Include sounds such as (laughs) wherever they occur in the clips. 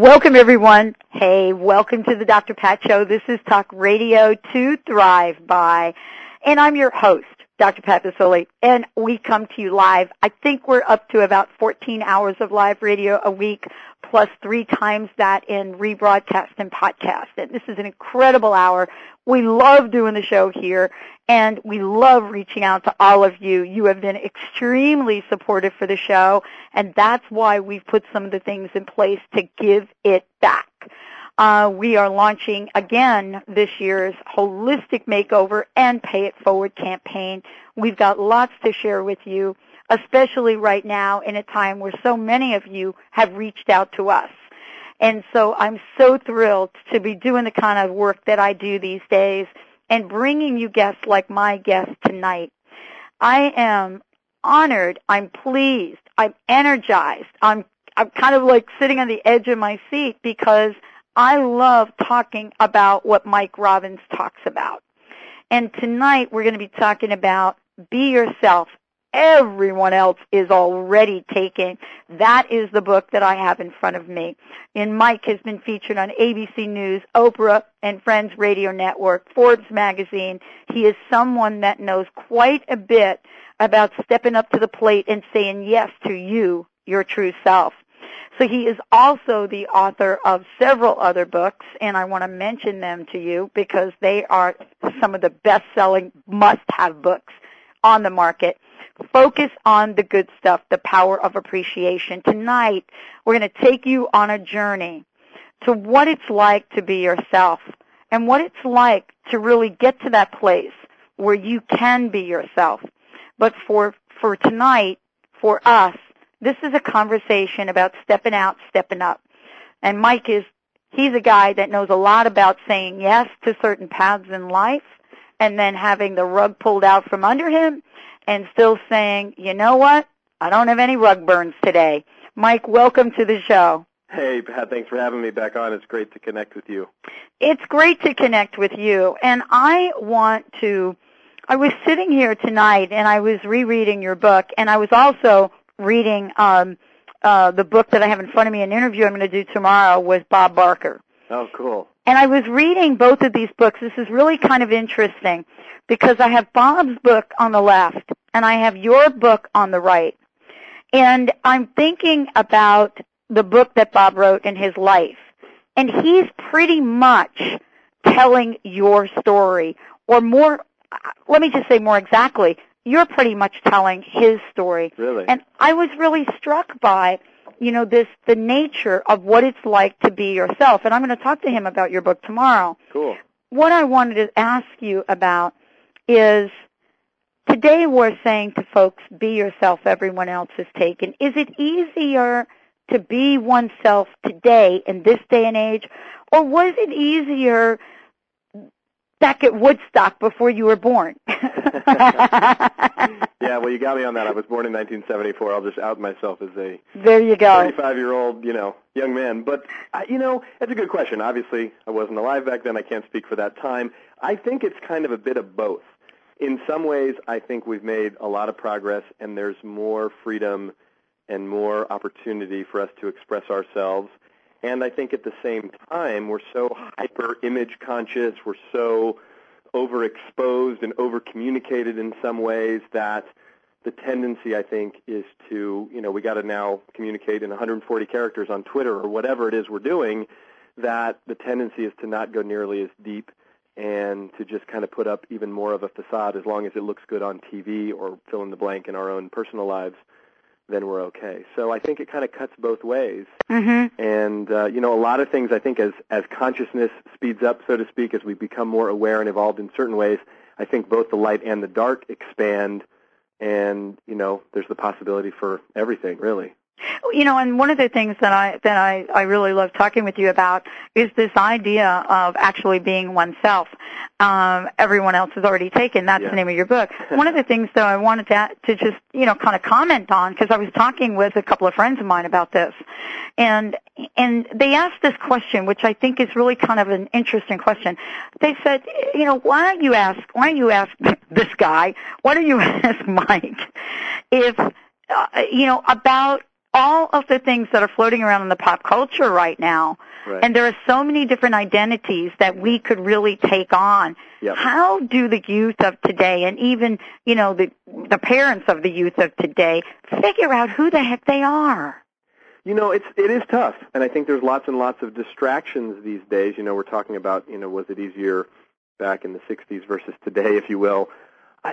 Welcome everyone. Hey, welcome to the Dr. Pat Show. This is Talk Radio to Thrive by, and I'm your host, Dr. Pat Baccili, and we come to you live. I think we're up to about 14 hours of live radio a week, plus three times that in rebroadcast and podcast. And this is an incredible hour. We love doing the show here, and we love reaching out to all of you. You have been extremely supportive for the show, and that's why we've put some of the things in place to give it back. Uh, we are launching again this year's holistic makeover and pay it forward campaign. We've got lots to share with you, especially right now in a time where so many of you have reached out to us. And so I'm so thrilled to be doing the kind of work that I do these days and bringing you guests like my guest tonight. I am honored. I'm pleased. I'm energized. I'm I'm kind of like sitting on the edge of my seat because I love talking about what Mike Robbins talks about. And tonight we're going to be talking about be yourself. Everyone else is already taking. That is the book that I have in front of me. And Mike has been featured on ABC News, Oprah, and Friends Radio Network, Forbes magazine. He is someone that knows quite a bit about stepping up to the plate and saying yes to you, your true self. So he is also the author of several other books, and I want to mention them to you because they are some of the best-selling must-have books on the market. Focus on the good stuff, the power of appreciation. Tonight, we're going to take you on a journey to what it's like to be yourself and what it's like to really get to that place where you can be yourself. But for, for tonight, for us, this is a conversation about stepping out, stepping up. And Mike is, he's a guy that knows a lot about saying yes to certain paths in life and then having the rug pulled out from under him and still saying, you know what? I don't have any rug burns today. Mike, welcome to the show. Hey, Pat, thanks for having me back on. It's great to connect with you. It's great to connect with you. And I want to, I was sitting here tonight and I was rereading your book and I was also reading um, uh, the book that I have in front of me, an interview I'm going to do tomorrow with Bob Barker. Oh, cool. And I was reading both of these books. This is really kind of interesting because I have Bob's book on the left and I have your book on the right. And I'm thinking about the book that Bob wrote in his life. And he's pretty much telling your story or more, let me just say more exactly, you're pretty much telling his story. Really? And I was really struck by, you know, this the nature of what it's like to be yourself. And I'm going to talk to him about your book tomorrow. Cool. What I wanted to ask you about is today we're saying to folks, be yourself, everyone else is taken. Is it easier to be oneself today in this day and age, or was it easier back at Woodstock before you were born. (laughs) yeah, well, you got me on that. I was born in 1974. I'll just out myself as a there you go 35 year old, you know, young man. But uh, you know, that's a good question. Obviously, I wasn't alive back then. I can't speak for that time. I think it's kind of a bit of both. In some ways, I think we've made a lot of progress, and there's more freedom and more opportunity for us to express ourselves. And I think at the same time, we're so hyper image conscious, we're so overexposed and over-communicated in some ways that the tendency, I think, is to, you know, we got to now communicate in 140 characters on Twitter or whatever it is we're doing, that the tendency is to not go nearly as deep and to just kind of put up even more of a facade as long as it looks good on TV or fill in the blank in our own personal lives then we're okay. So I think it kind of cuts both ways. Mm-hmm. And uh, you know, a lot of things I think as as consciousness speeds up, so to speak, as we become more aware and evolved in certain ways, I think both the light and the dark expand. And you know, there's the possibility for everything, really. You know, and one of the things that I that I, I really love talking with you about is this idea of actually being oneself. Um, everyone else has already taken. That's Yeah. the name of your book. one of the things though I wanted to to just you know kind of comment on because I was talking with a couple of friends of mine about this, and and they asked this question, which I think is really kind of an interesting question. They said, you know, why don't you ask why don't you ask (laughs) this guy? Why don't you (laughs) ask Mike if uh, you know about all of the things that are floating around in the pop culture right now. Right. And there are so many different identities that we could really take on. Yep. How do the youth of today and even, you know, the the parents of the youth of today figure out who the heck they are? You know, it's it is tough, and I think there's lots and lots of distractions these days. You know, we're talking about you know was it easier back in the '60s versus today, if you will.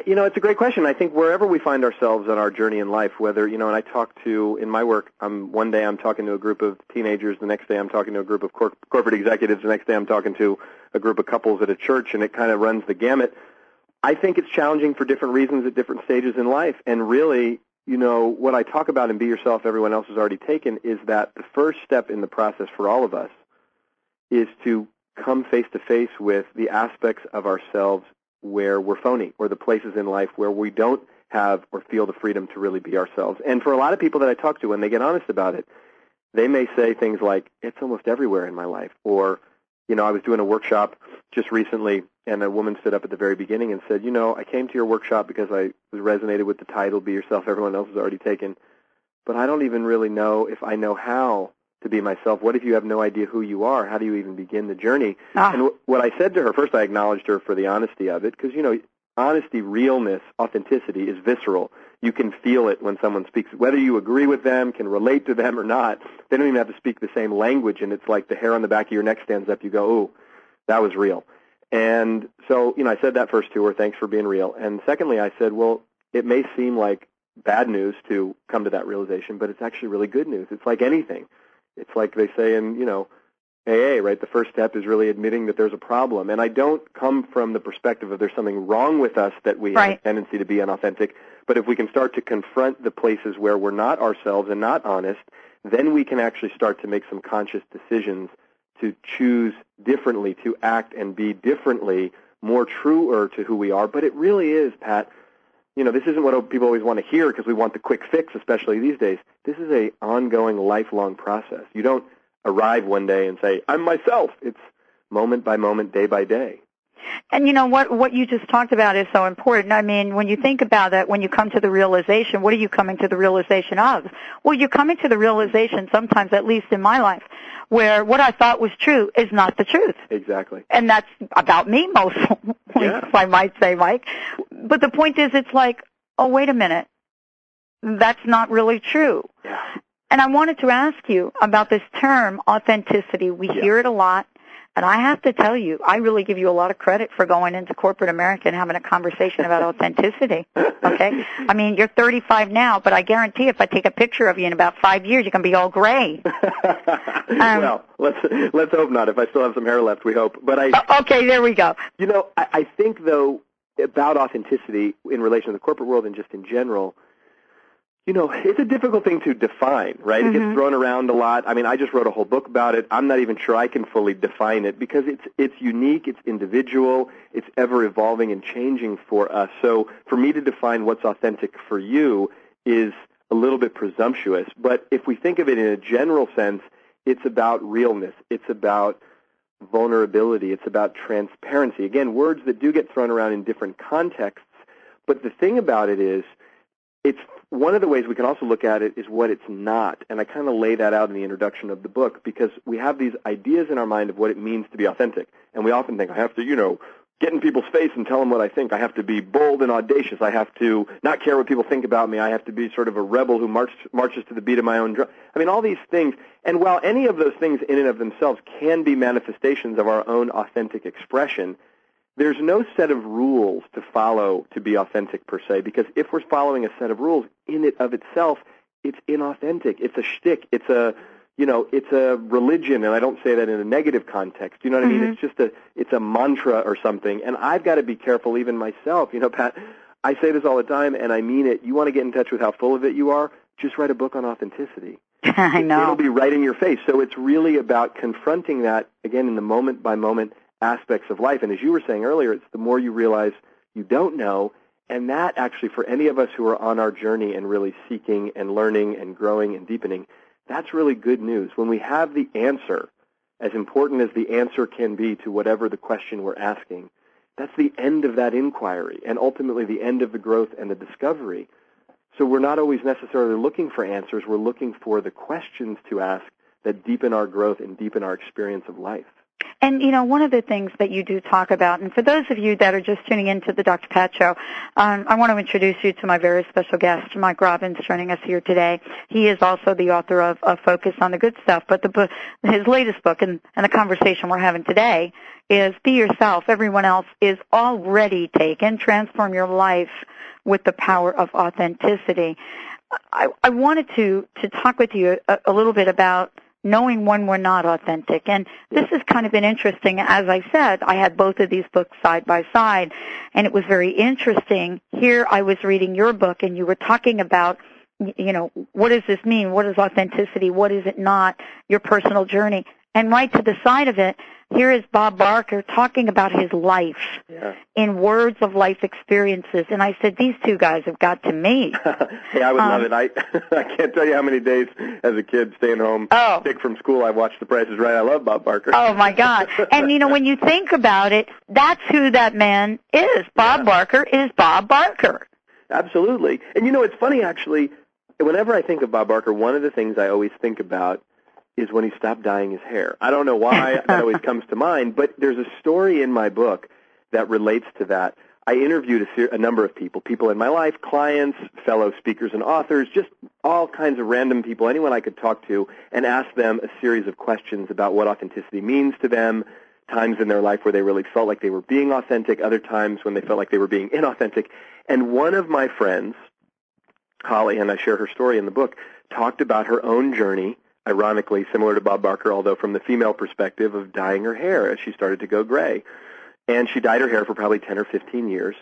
You know, it's a great question. I think wherever we find ourselves on our journey in life, whether you know, and I talk to in my work, I'm one day I'm talking to a group of teenagers, the next day I'm talking to a group of cor- corporate executives, the next day I'm talking to a group of couples at a church, and it kind of runs the gamut. I think it's challenging for different reasons at different stages in life, and really, you know, what I talk about in Be Yourself, everyone else has already taken, is that the first step in the process for all of us is to come face to face with the aspects of ourselves where we're phony, or the places in life where we don't have or feel the freedom to really be ourselves. And for a lot of people that I talk to, when they get honest about it, they may say things like, it's almost everywhere in my life, or, you know, I was doing a workshop just recently, and a woman stood up at the very beginning and said, you know, I came to your workshop because I was resonated with the title, Be Yourself, everyone else has already taken, but I don't even really know if I know how to be myself. What if you have no idea who you are? How do you even begin the journey? Ah, And wh- what I said to her, first I acknowledged her for the honesty of it, because, you know, honesty, realness, authenticity is visceral. You can feel it when someone speaks. Whether you agree with them, can relate to them or not, they don't even have to speak the same language, and it's like the hair on the back of your neck stands up. You go, ooh, that was real. And so, you know, I said that first to her, thanks for being real. And secondly, I said, well, it may seem like bad news to come to that realization, but it's actually really good news. It's like anything. It's like they say in, you know, AA, right? The first step is really admitting that there's a problem. And I don't come from the perspective of there's something wrong with us that we have a tendency to be unauthentic. But if we can start to confront the places where we're not ourselves and not honest, then we can actually start to make some conscious decisions to choose differently, to act and be differently, more truer to who we are. But it really is, Pat, you know, this isn't what people always want to hear because we want the quick fix, especially these days. This is a ongoing, lifelong process. You don't arrive one day and say, "I'm myself." It's moment by moment, day by day. And you know what what you just talked about is so important. I mean, when you think about it, when you come to the realization, what are you coming to the realization of? Well, you're coming to the realization sometimes, at least in my life, where what I thought was true is not the truth. Exactly. And that's about me mostly, (laughs) Yeah. I might say, Mike. But the point is, it's like, oh, wait a minute. That's not really true. Yeah. And I wanted to ask you about this term, authenticity. We Yeah. hear it a lot. And I have to tell you, I really give you a lot of credit for going into corporate America and having a conversation about authenticity. Okay? I mean, you're 35 now, but I guarantee if I take a picture of you in about five years, you're going to be all gray. (laughs) Um, well, let's let's hope not. If I still have some hair left, we hope. But I. Okay, there we go. You know, I, I think though about authenticity in relation to the corporate world and just in general, you know, it's a difficult thing to define, right? It Mhm. gets thrown around a lot. I mean, I just wrote a whole book about it. I'm not even sure I can fully define it because it's it's unique, it's individual, it's ever evolving and changing for us. So for me to define what's authentic for you is a little bit presumptuous. But if we think of it in a general sense, it's about realness. It's about vulnerability. It's about transparency. Again, words that do get thrown around in different contexts. But the thing about it is, it's one of the ways we can also look at it is what it's not. And I kind of lay that out in the introduction of the book because we have these ideas in our mind of what it means to be authentic. And we often think, I have to, you know, get in people's face and tell them what I think. I have to be bold and audacious. I have to not care what people think about me. I have to be sort of a rebel who march, marches to the beat of my own drum. I mean, all these things. And while any of those things in and of themselves can be manifestations of our own authentic expression, there's no set of rules to follow to be authentic per se, because if we're following a set of rules in it of itself, it's inauthentic. It's a shtick. It's a, you know, it's a religion, and I don't say that in a negative context. You know what I mean? Mhm. It's just a, it's a mantra or something. And I've got to be careful, even myself. You know, Pat, I say this all the time, and I mean it. You want to get in touch with how full of it you are? just write a book on authenticity. (laughs) I know. It'll be right in your face. So it's really about confronting that again in the moment by moment aspects of life. And as you were saying earlier, it's the more you realize you don't know, and that actually for any of us who are on our journey and really seeking and learning and growing and deepening, that's really good news. When we have the answer, as important as the answer can be to whatever the question we're asking, that's the end of that inquiry and ultimately the end of the growth and the discovery. So we're not always necessarily looking for answers. We're looking for the questions to ask that deepen our growth and deepen our experience of life. And you know, one of the things that you do talk about, and for those of you that are just tuning into the Dr. Pat Show, um, I want to introduce you to my very special guest, Mike Robbins, joining us here today. He is also the author of, of Focus on the Good Stuff, but the book, his latest book, and, and the conversation we're having today is Be Yourself. Everyone else is already taken. Transform your life with the power of authenticity. I, I wanted to to talk with you a, a little bit about knowing when we're not authentic. And this has kind of been interesting. As I said, I had both of these books side by side, and it was very interesting. Here I was reading your book, and you were talking about, you know, what does this mean? What is authenticity? What is it not? Your personal journey. And right to the side of it, here is Bob Barker talking about his life Yeah. in words of life experiences. And I said, these two guys have got to meet. (laughs) hey, I would Um, love it. I (laughs) I can't tell you how many days as a kid staying home Oh. sick from school I watched The Price is Right. I love Bob Barker. Oh my God. And you know, when you (laughs) think about it, that's who that man is. Bob Yeah. Barker is Bob Barker. Absolutely. And you know, it's funny actually. Whenever I think of Bob Barker, one of the things I always think about is when he stopped dyeing his hair. I don't know why (laughs) that always comes to mind, but there's a story in my book that relates to that. I interviewed a, ser- a number of people, people in my life, clients, fellow speakers and authors, just all kinds of random people, anyone I could talk to, and asked them a series of questions about what authenticity means to them, times in their life where they really felt like they were being authentic, other times when they felt like they were being inauthentic. And one of my friends, Holly, and I share her story in the book, talked about her own journey, ironically similar to Bob Barker, although from the female perspective of dyeing her hair as she started to go gray. And she dyed her hair for probably 10 or 15 years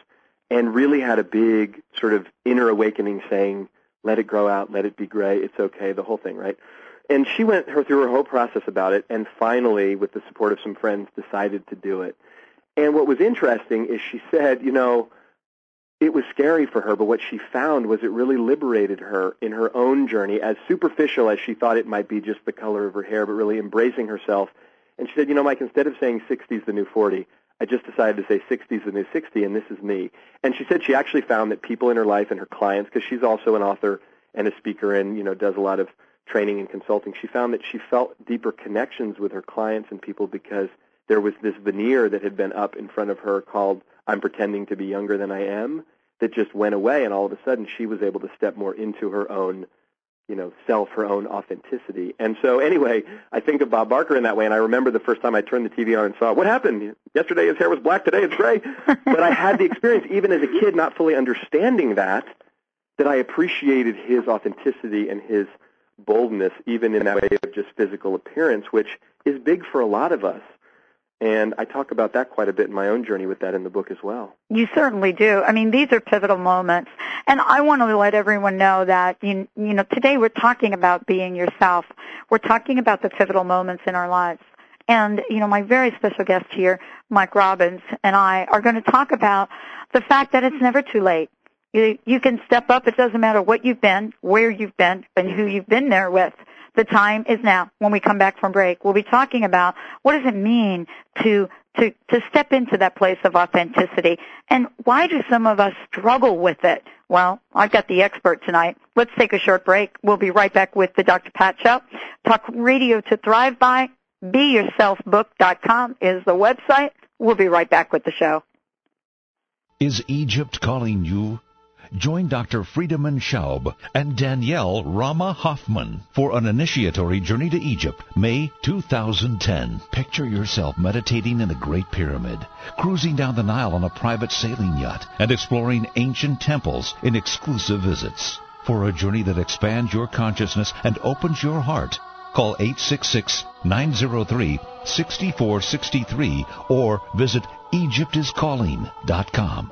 and really had a big sort of inner awakening saying, let it grow out, let it be gray, it's okay, the whole thing, right? And she went her through her whole process about it and finally, with the support of some friends, decided to do it. And what was interesting is she said, you know, it was scary for her, but what she found was it really liberated her in her own journey, as superficial as she thought it might be just the color of her hair, but really embracing herself. And she said, you know, Mike, instead of saying 60 is the new 40, I just decided to say 60 is the new 60, and this is me. And she said she actually found that people in her life and her clients, because she's also an author and a speaker and, you know, does a lot of training and consulting, she found that she felt deeper connections with her clients and people because there was this veneer that had been up in front of her called I'm pretending to be younger than I am that just went away and all of a sudden she was able to step more into her own you know self her own authenticity. And so anyway i think of bob barker in that way and i remember the first time i turned the tv on and saw what happened? Yesterday his hair was black today it's gray. (laughs) But i had the experience even as a kid not fully understanding that that i appreciated his authenticity and his boldness even in that way of just physical appearance which is big for a lot of us and I talk about that quite a bit in my own journey with that in the book as well. You certainly do. I mean, these are pivotal moments. And I want to let everyone know that, you, you know, today we're talking about being yourself. We're talking about the pivotal moments in our lives. And, you know, my very special guest here, Mike Robbins, and I are going to talk about the fact that it's never too late. You, you can step up. It doesn't matter what you've been, where you've been, and who you've been there with. The time is now. When we come back from break, we'll be talking about what does it mean to to to step into that place of authenticity, and why do some of us struggle with it? Well, I've got the expert tonight. Let's take a short break. We'll be right back with the Dr. Pat Show. Talk radio to thrive by. BeYourselfBook.com is the website. We'll be right back with the show. Is Egypt calling you? Join Dr. Friedemann Schaub and Danielle Rama Hoffman for an initiatory journey to Egypt, May 2010. Picture yourself meditating in the Great Pyramid, cruising down the Nile on a private sailing yacht, and exploring ancient temples in exclusive visits. For a journey that expands your consciousness and opens your heart, call 866-903-6463 or visit EgyptIsCalling.com.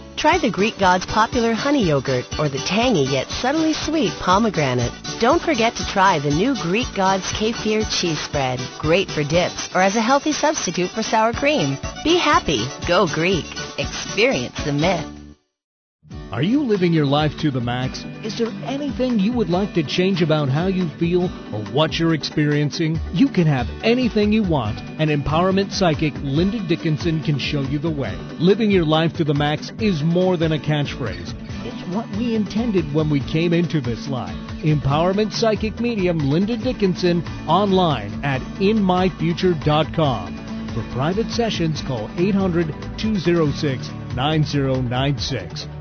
Try the Greek God's popular honey yogurt or the tangy yet subtly sweet pomegranate. Don't forget to try the new Greek God's kefir cheese spread. Great for dips or as a healthy substitute for sour cream. Be happy. Go Greek. Experience the myth. Are you living your life to the max? Is there anything you would like to change about how you feel or what you're experiencing? You can have anything you want, and empowerment psychic Linda Dickinson can show you the way. Living your life to the max is more than a catchphrase. It's what we intended when we came into this life. Empowerment psychic medium Linda Dickinson online at inmyfuture.com. For private sessions, call 800 206 9096.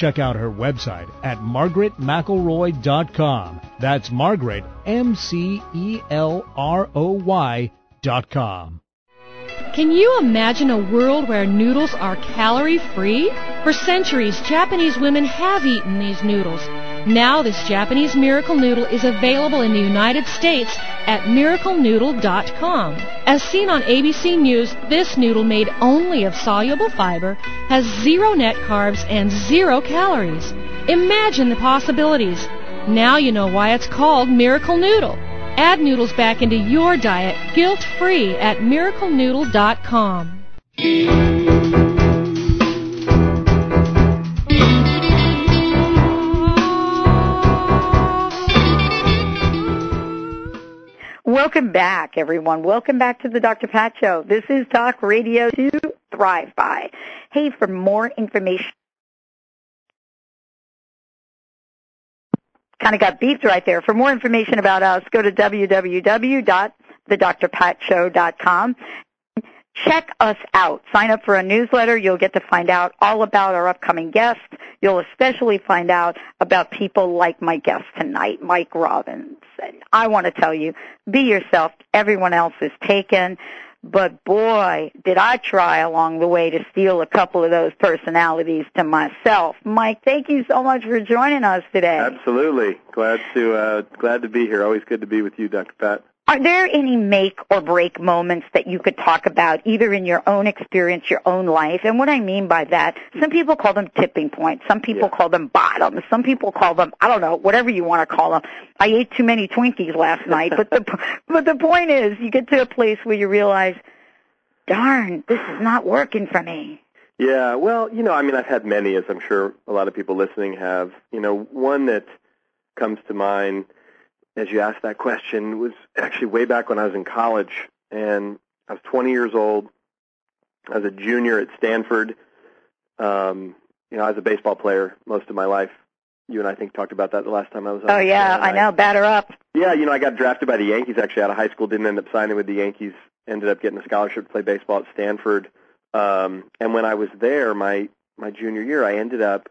Check out her website at margaretmcelroy.com. That's Margaret, M-C-E-L-R-O-Y dot com. Can you imagine a world where noodles are calorie free? For centuries, Japanese women have eaten these noodles. Now this Japanese miracle noodle is available in the United States at miraclenoodle.com. As seen on ABC News, this noodle made only of soluble fiber has zero net carbs and zero calories. Imagine the possibilities. Now you know why it's called Miracle Noodle. Add noodles back into your diet guilt-free at miraclenoodle.com. Welcome back, everyone. Welcome back to the Dr. Pat Show. This is Talk Radio to Thrive By. Hey, for more information, kind of got beeped right there. For more information about us, go to www.thedrpatshow.com. Check us out. Sign up for a newsletter. You'll get to find out all about our upcoming guests. You'll especially find out about people like my guest tonight, Mike Robbins. And I want to tell you, be yourself. Everyone else is taken. But boy, did I try along the way to steal a couple of those personalities to myself. Mike, thank you so much for joining us today. Absolutely. Glad to uh, glad to be here. Always good to be with you, Dr. Pat. Are there any make or break moments that you could talk about, either in your own experience, your own life? And what I mean by that, some people call them tipping points. Some people Yeah. call them bottoms. Some people call them, I don't know, whatever you want to call them. I ate too many Twinkies last night. But the, (laughs) but the point is, you get to a place where you realize, darn, this is not working for me. Yeah, well, you know, I mean, I've had many, as I'm sure a lot of people listening have. You know, one that comes to mind as you asked that question was actually way back when I was in college, and I was 20 years old. I was a junior at Stanford. Um, you know, I was a baseball player most of my life. You and I think talked about that the last time I was on. Oh yeah, I know, batter up. Yeah, you know, I got drafted by the Yankees actually out of high school. Didn't end up signing with the Yankees. Ended up getting a scholarship to play baseball at Stanford. Um, and when I was there, my my junior year, I ended up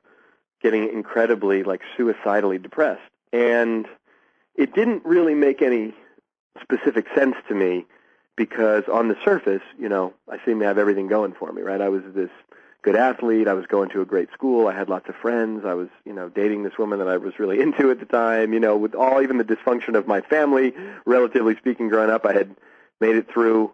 getting incredibly like suicidally depressed, and it didn't really make any specific sense to me because on the surface, you know, I seemed to have everything going for me, right? I was this good athlete. I was going to a great school. I had lots of friends. I was, you know, dating this woman that I was really (laughs) into at the time. You know, with all even the dysfunction of my family, relatively speaking, growing up, I had made it through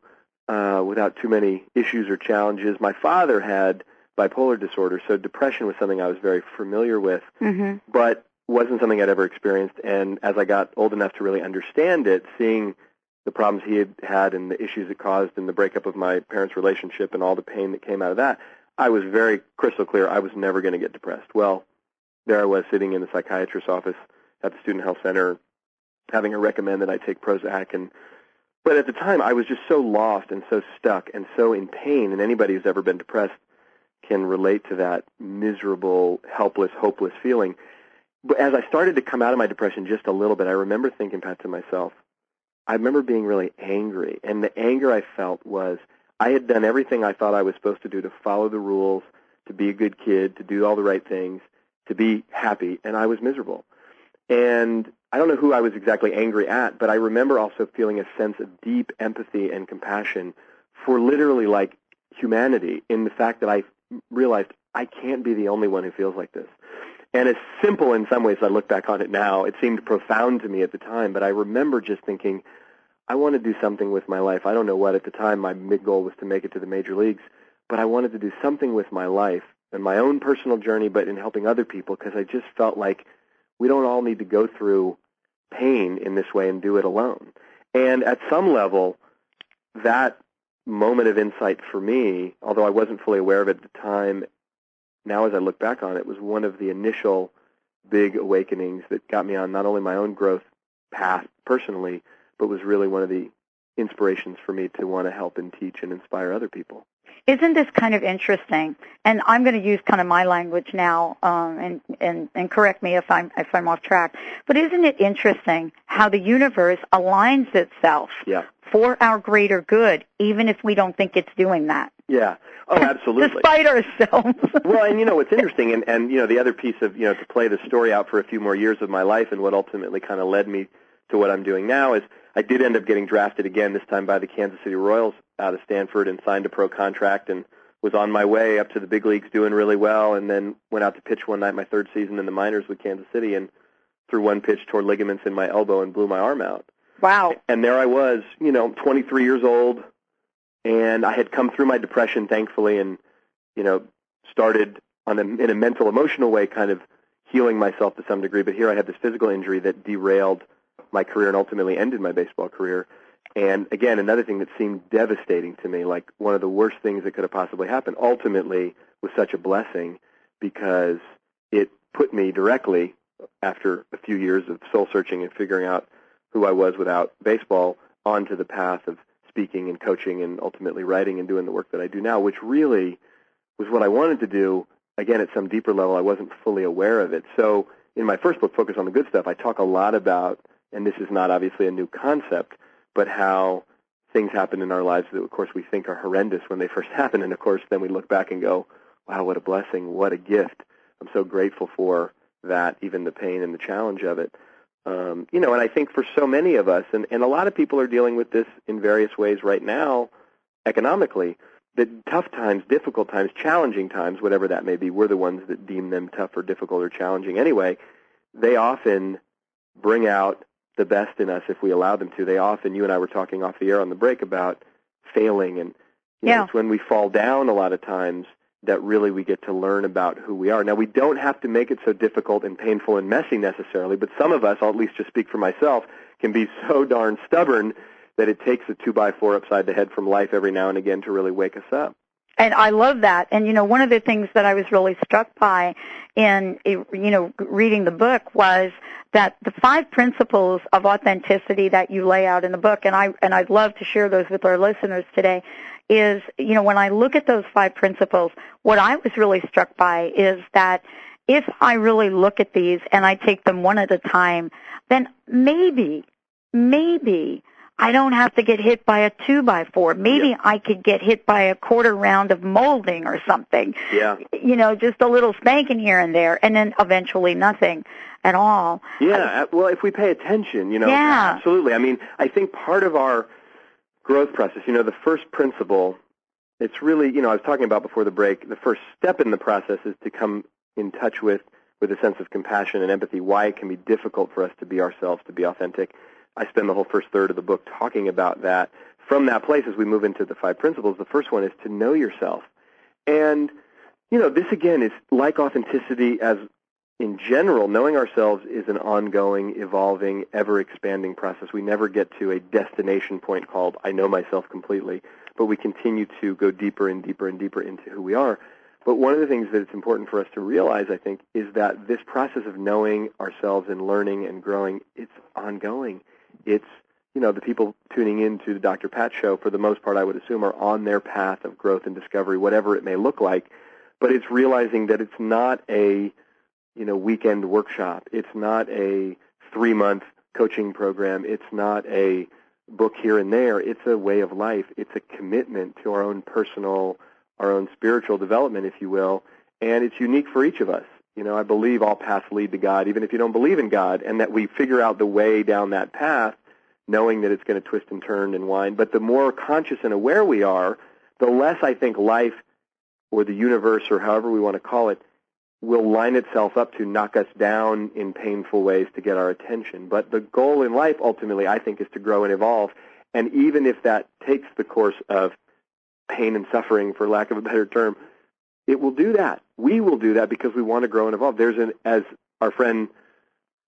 uh, without too many issues or challenges. My father had bipolar disorder, so depression was something I was very familiar with. Mhm. But wasn't something I'd ever experienced. And as I got old enough to really understand it, seeing the problems he had had and the issues it caused and the breakup of my parents' relationship and all the pain that came out of that, I was very crystal clear I was never going to get depressed. Well, there I was sitting in the psychiatrist's office at the Student Health Center having her recommend that I take Prozac and but at the time I was just so lost and so stuck and so in pain and anybody who's ever been depressed can relate to that miserable, helpless, hopeless feeling. But as I started to come out of my depression just a little bit, I remember thinking, Pat, to myself, I remember being really angry. And the anger I felt was I had done everything I thought I was supposed to do to follow the rules, to be a good kid, to do all the right things, to be happy, and I was miserable. And I don't know who I was exactly angry at, but I remember also feeling a sense of deep empathy and compassion for literally like humanity in the fact that I realized I can't be the only one who feels like this. And it's simple in some ways. I look back on it now. It seemed profound to me at the time, but I remember just thinking, I want to do something with my life. I don't know what at the time. My mid goal was to make it to the major leagues, but I wanted to do something with my life and my own personal journey, but in helping other people because I just felt like we don't all need to go through pain in this way and do it alone. And at some level, that moment of insight for me, although I wasn't fully aware of it at the time, now as I look back on it, was one of the initial big awakenings that got me on not only my own growth path personally, but was really one of the inspirations for me to want to help and teach and inspire other people. Isn't this kind of interesting? And I'm going to use kind of my language now, um, and, and and correct me if I'm if I'm off track. But isn't it interesting how the universe aligns itself yeah. For our greater good, even if we don't think it's doing that? Yeah. Oh, absolutely. Despite ourselves. (laughs) well, and you know what's interesting, and and you know the other piece of you know to play the story out for a few more years of my life, and what ultimately kind of led me to what I'm doing now is I did end up getting drafted again this time by the Kansas City Royals out of Stanford and signed a pro contract and was on my way up to the big leagues doing really well and then went out to pitch one night my third season in the minors with Kansas City and threw one pitch toward ligaments in my elbow and blew my arm out. Wow. And there I was, you know, 23 years old and I had come through my depression thankfully and you know started on a, in a mental emotional way kind of healing myself to some degree but here I had this physical injury that derailed my career and ultimately ended my baseball career. And again, another thing that seemed devastating to me, like one of the worst things that could have possibly happened, ultimately was such a blessing because it put me directly, after a few years of soul searching and figuring out who I was without baseball, onto the path of speaking and coaching and ultimately writing and doing the work that I do now, which really was what I wanted to do. Again, at some deeper level, I wasn't fully aware of it. So in my first book, Focus on the Good Stuff, I talk a lot about and this is not obviously a new concept, but how things happen in our lives that, of course, we think are horrendous when they (laughs) first happen, and of course, then we look back and go, "Wow, what a blessing! What a gift! I'm so grateful for that, even the pain and the challenge of it." Um, you know, and I think for so many of us, and, and a lot of people are dealing with this in various ways right now, economically, that tough times, difficult times, challenging times, whatever that may be, we're the ones that deem them tough or difficult or challenging anyway. They often bring out the best in us if we allow them to. They often, you and I were talking off the air on the break about failing, and you yeah. know, it's when we fall down a lot of times that really we get to learn about who we are. Now, we don't have to make it so difficult and painful and messy necessarily, but some of us, I'll at least just speak for myself, can be (laughs) so darn stubborn that it takes a two by four upside the head from life every now and again to really wake us up. And I love that. And you know, one of the things that I was really struck by in you know reading the book was that the five principles of authenticity that you lay out in the book, and I and I'd love to share those with our listeners today, is you know when I look at those five principles, what I was really struck by is that if I really look at these and I take them one at a time, then maybe, maybe I don't have to get hit by a two by four. Maybe. I could get hit by a quarter round of molding or something. Yeah. You know, just a little spanking here and there, and then eventually nothing at all. Yeah. well, if we pay attention, you know, yeah. absolutely. I mean, I think part of our growth process, you know, the first principle, it's really, you know, I was talking about before the break, the first step in the process is to come in touch with, with a sense of compassion and empathy, why it can be difficult for us to be ourselves, to be authentic. I spend the whole first third of the book talking about that. From that place, as we move into the five principles, the first one is to know yourself. And, you know, this again is like authenticity as in general, knowing ourselves is an ongoing, evolving, ever expanding process. We never get to a destination point called I know myself completely, but we continue to go deeper and deeper and deeper into who we are. But one of the things that it's important for us to realize, I think, is that this process of knowing ourselves and learning and growing, it's ongoing. It's, you know, the people tuning in to the Dr. Pat show, for the most part, I would assume, are on their path of growth and discovery, whatever it may look like. But it's realizing that it's not a you know, weekend workshop. It's not a three month coaching program. It's not a book here and there. It's a way of life. It's a commitment to our own personal, our own spiritual development, if you will. And it's unique for each of us. You know, I believe all paths lead to God, even if you don't believe in God, and that we figure out the way down that path, knowing that it's going to twist and turn and wind. But the more conscious and aware we are, the less I think life or the universe or however we want to call it will line itself up to knock us down in painful ways to get our attention. But the goal in life ultimately, I think, is to grow and evolve. And even if that takes the course of pain and suffering, for lack of a better term, it will do that. We will do that because we want to grow and evolve. There's an, as our friend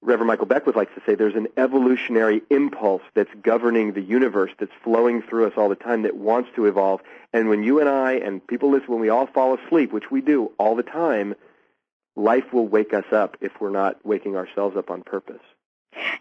Reverend Michael Beckwith likes to say, there's an evolutionary impulse that's governing the universe, that's flowing through us all the time, that wants to evolve. And when you and I and people listen, when we all fall asleep, which we do all the time, life will wake us up if we're not waking ourselves up on purpose.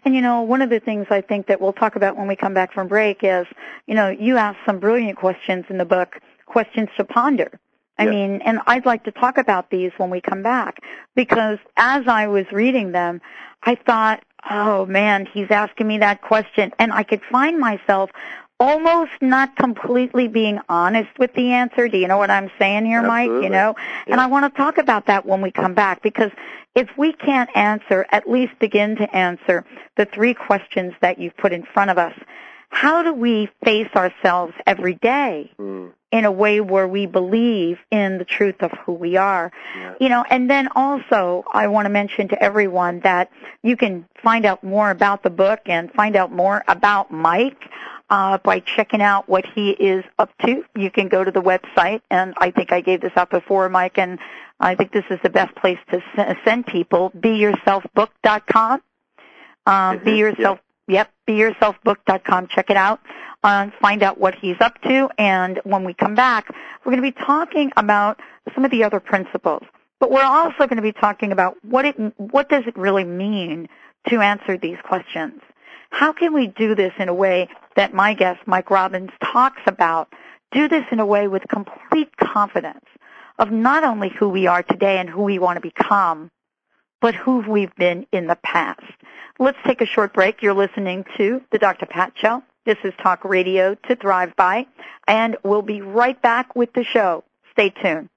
And you know, one of the things I think that we'll talk about when we come back from break is, you know, you asked some brilliant questions in the book, questions to ponder. I Yes. mean, and I'd like to talk about these when we come back because as I was reading them, I thought, oh man, he's asking me that question and I could find myself almost not completely being honest with the answer. Do you know what I'm saying here, Mike? You Absolutely. know? And I want to talk about that when we come back because if we can't answer, at least begin to answer the three questions that you've put in front of us, how do we face ourselves every day Mm, in a way where we believe in the truth of who we are? yeah. You know, and then also I want to mention to everyone that you can find out more about the book and find out more about Mike uh, by checking out what he is up to. You can go to the website, and I think I gave this out before, Mike, and I think this is the best place to s- send people. BeYourselfBook.com. Um, Mhm, be yourself. Yep, BeYourselfBook.com. Check it out. Uh, find out what he's up to, and when we come back, we're going to be talking about some of the other principles. But we're also going to be talking about what it what does it really mean to answer these questions. How can we do this in a way that my guest Mike Robbins talks about? Do this in a way with complete confidence of not only who we are today and who we want to become, but who we've been in the past. Let's take a short break. You're listening to the Dr. Pat Show. This is Talk Radio to Thrive By, and we'll be right back with the show. Stay tuned.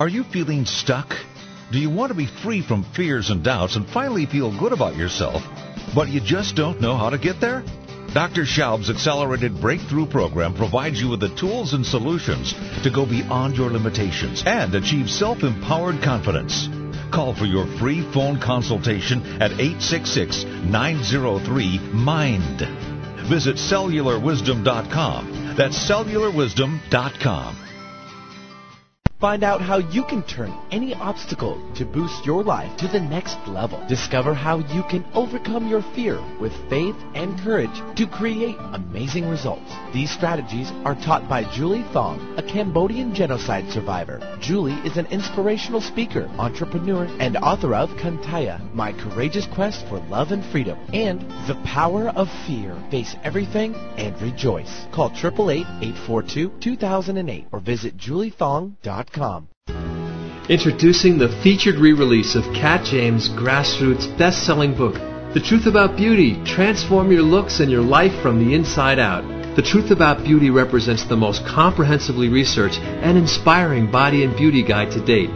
Are you feeling stuck? Do you want to be free from fears and doubts and finally feel good about yourself, but you just don't know how to get there? Dr. Schaub's accelerated breakthrough program provides you with the tools and solutions to go beyond your limitations and achieve self-empowered confidence. Call for your free phone consultation at 866-903-MIND. Visit cellularwisdom.com. That's cellularwisdom.com. Find out how you can turn any obstacle to boost your life to the next level. Discover how you can overcome your fear with faith and courage to create amazing results. These strategies are taught by Julie Thong, a Cambodian genocide survivor. Julie is an inspirational speaker, entrepreneur, and author of Kantaya, My Courageous Quest for Love and Freedom, and The Power of Fear. Face everything and rejoice. Call 888-842-2008 or visit juliethong.com. Introducing the featured re-release of Kat James' grassroots best-selling book, The Truth About Beauty: Transform Your Looks and Your Life from the Inside Out. The Truth About Beauty represents the most comprehensively researched and inspiring body and beauty guide to date.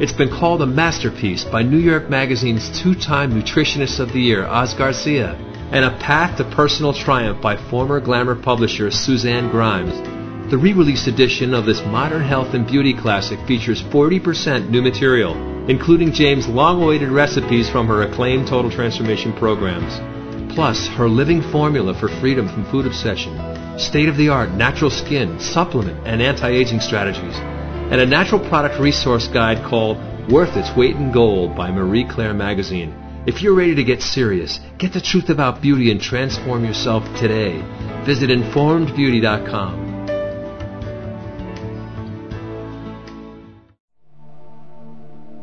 It's been called a masterpiece by New York Magazine's two-time Nutritionist of the Year, Oz Garcia, and a path to personal triumph by former glamour publisher Suzanne Grimes. The re-released edition of this modern health and beauty classic features 40% new material, including James' long-awaited recipes from her acclaimed Total Transformation programs. Plus, her living formula for freedom from food obsession, state-of-the-art natural skin, supplement, and anti-aging strategies, and a natural product resource guide called Worth Its Weight in Gold by Marie Claire Magazine. If you're ready to get serious, get the truth about beauty and transform yourself today. Visit informedbeauty.com.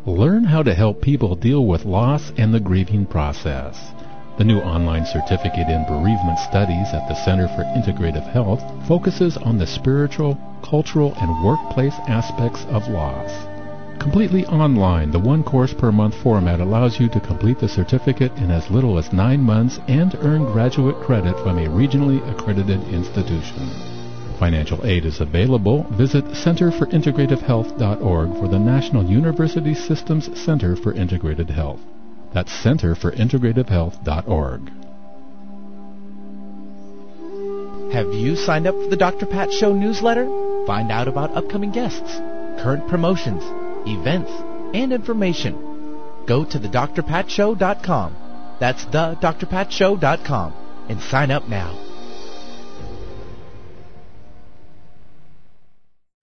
Learn how to help people deal with loss and the grieving process. The new online certificate in bereavement studies at the Center for Integrative Health focuses on the spiritual, cultural, and workplace aspects of loss. Completely online, the one course per month format allows you to complete the certificate in as little as nine months and earn graduate credit from a regionally accredited institution. Financial aid is available. Visit centerforintegrativehealth.org for the National University Systems Center for Integrative Health. That's centerforintegrativehealth.org. Have you signed up for the Dr. Pat Show newsletter? Find out about upcoming guests, current promotions, events, and information. Go to thedrpatshow.com. That's thedrpatshow.com and sign up now.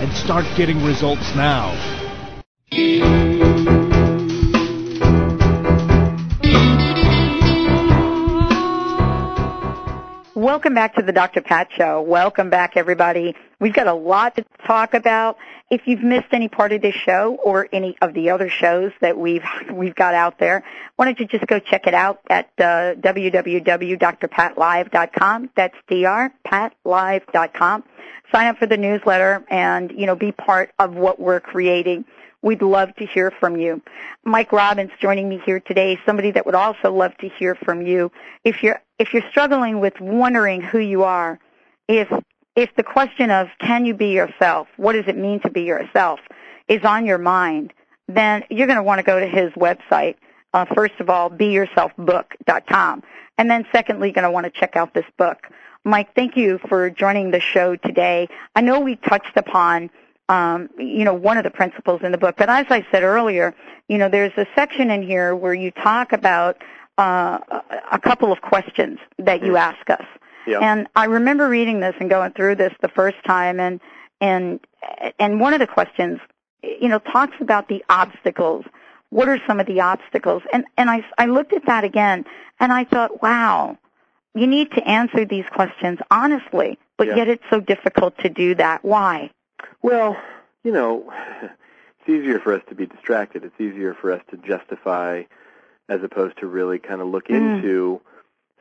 and start getting results now. Welcome back to the Dr. Pat Show. Welcome back, everybody. We've got a lot to talk about. If you've missed any part of this show or any of the other shows that we've (laughs) we've got out there, why don't you just go check it out at uh, www.drpatlive.com. That's drpatlive.com. Sign up for the newsletter and you know be part of what we're creating. We'd love to hear from you. Mike Robbins joining me here today, somebody that would also love to hear from you. If you're if you're struggling with wondering who you are, if if the question of can you be yourself, what does it mean to be yourself, is on your mind, then you're going to want to go to his website. Uh, first of all, beyourselfbook.com, and then secondly, you're going to want to check out this book. Mike, thank you for joining the show today. I know we touched upon um, you know, one of the principles in the book. But as I said earlier, you know, there's a section in here where you talk about uh, a couple of questions that you ask us. Yeah. And I remember reading this and going through this the first time, and and and one of the questions, you know, talks about the obstacles. What are some of the obstacles? And and I I looked at that again, and I thought, wow, you need to answer these questions honestly, but Yeah. yet it's so difficult to do that. Why? Well, you know, it's easier for us to be distracted. It's easier for us to justify as opposed to really kind of look Mm. into